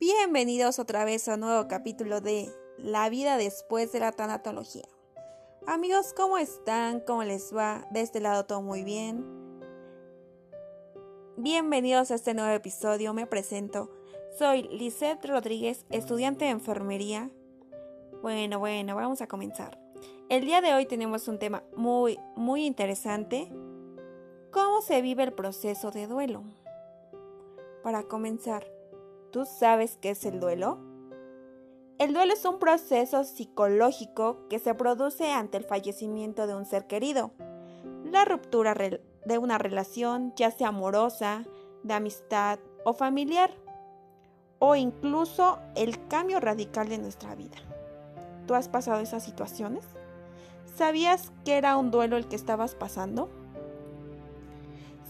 Bienvenidos otra vez a un nuevo capítulo de La vida después de la tanatología. Amigos, ¿cómo están? ¿Cómo les va? De este lado todo muy bien. Bienvenidos a este nuevo episodio. Me presento. Soy Lisette Rodríguez, estudiante de enfermería. Bueno, bueno, vamos a comenzar. El día de hoy tenemos un tema muy, muy interesante. ¿Cómo se vive el proceso de duelo? Para comenzar, ¿tú sabes qué es el duelo? El duelo es un proceso psicológico que se produce ante el fallecimiento de un ser querido, la ruptura de una relación, ya sea amorosa, de amistad o familiar, o incluso el cambio radical de nuestra vida. ¿Tú has pasado esas situaciones? ¿Sabías que era un duelo el que estabas pasando?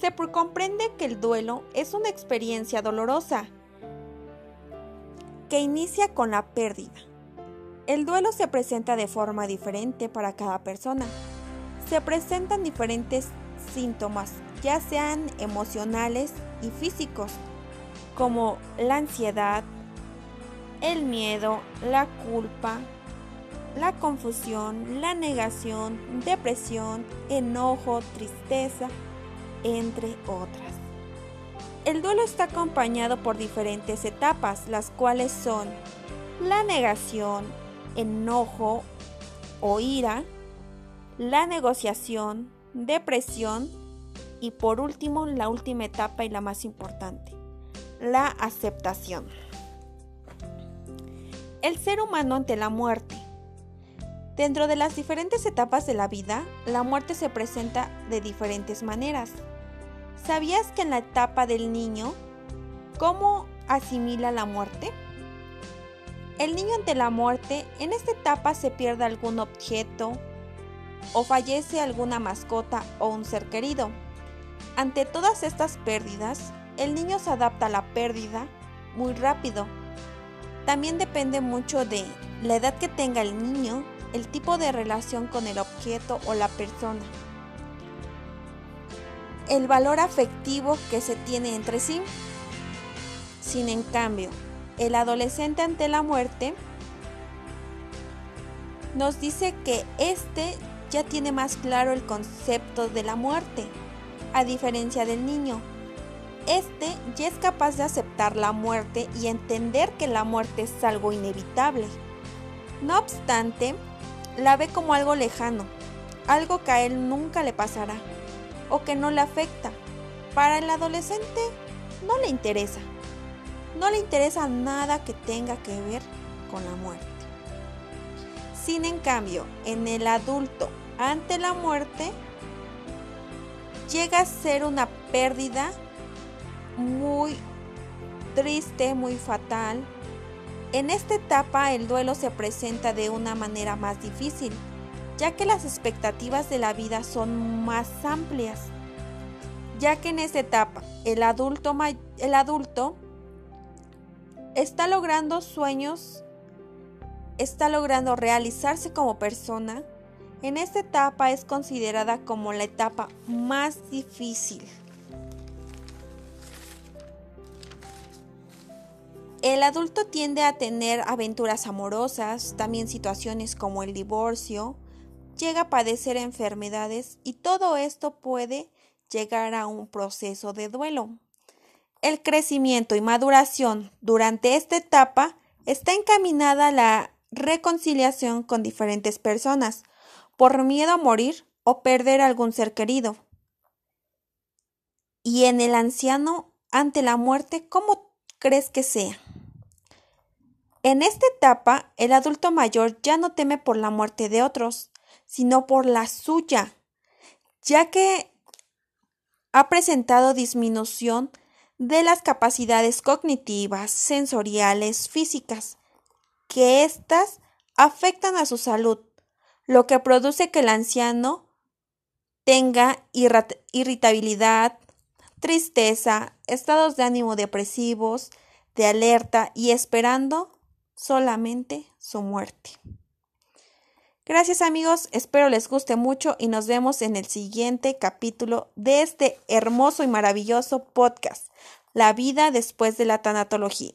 Se comprende que el duelo es una experiencia dolorosa que inicia con la pérdida. El duelo se presenta de forma diferente para cada persona. Se presentan diferentes síntomas, ya sean emocionales y físicos, como la ansiedad, el miedo, la culpa, la confusión, la negación, depresión, enojo, tristeza, entre otras. El duelo está acompañado por diferentes etapas, las cuales son la negación, enojo o ira, la negociación, depresión y por último la última etapa y la más importante, la aceptación. El ser humano ante la muerte. Dentro de las diferentes etapas de la vida, la muerte se presenta de diferentes maneras. ¿Sabías que en la etapa del niño, cómo asimila la muerte? El niño ante la muerte, en esta etapa se pierde algún objeto o fallece alguna mascota o un ser querido. Ante todas estas pérdidas, el niño se adapta a la pérdida muy rápido. También depende mucho de la edad que tenga el niño, el tipo de relación con el objeto o la persona el valor afectivo que se tiene entre sí. Sin en cambio, el adolescente ante la muerte nos dice que este ya tiene más claro el concepto de la muerte, a diferencia del niño. Este ya es capaz de aceptar la muerte y entender que la muerte es algo inevitable. No obstante, la ve como algo lejano, algo que a él nunca le pasará o que no le afecta. Para el adolescente no le interesa. No le interesa nada que tenga que ver con la muerte. Sin en cambio, en el adulto ante la muerte llega a ser una pérdida muy triste, muy fatal. En esta etapa el duelo se presenta de una manera más difícil ya que las expectativas de la vida son más amplias, ya que en esta etapa el adulto, el adulto está logrando sueños, está logrando realizarse como persona, en esta etapa es considerada como la etapa más difícil. El adulto tiende a tener aventuras amorosas, también situaciones como el divorcio, llega a padecer enfermedades y todo esto puede llegar a un proceso de duelo. El crecimiento y maduración durante esta etapa está encaminada a la reconciliación con diferentes personas por miedo a morir o perder algún ser querido. Y en el anciano ante la muerte, ¿cómo crees que sea? En esta etapa, el adulto mayor ya no teme por la muerte de otros, sino por la suya, ya que ha presentado disminución de las capacidades cognitivas, sensoriales, físicas, que éstas afectan a su salud, lo que produce que el anciano tenga irritabilidad, tristeza, estados de ánimo depresivos, de alerta y esperando solamente su muerte. Gracias amigos, espero les guste mucho y nos vemos en el siguiente capítulo de este hermoso y maravilloso podcast, La vida después de la tanatología.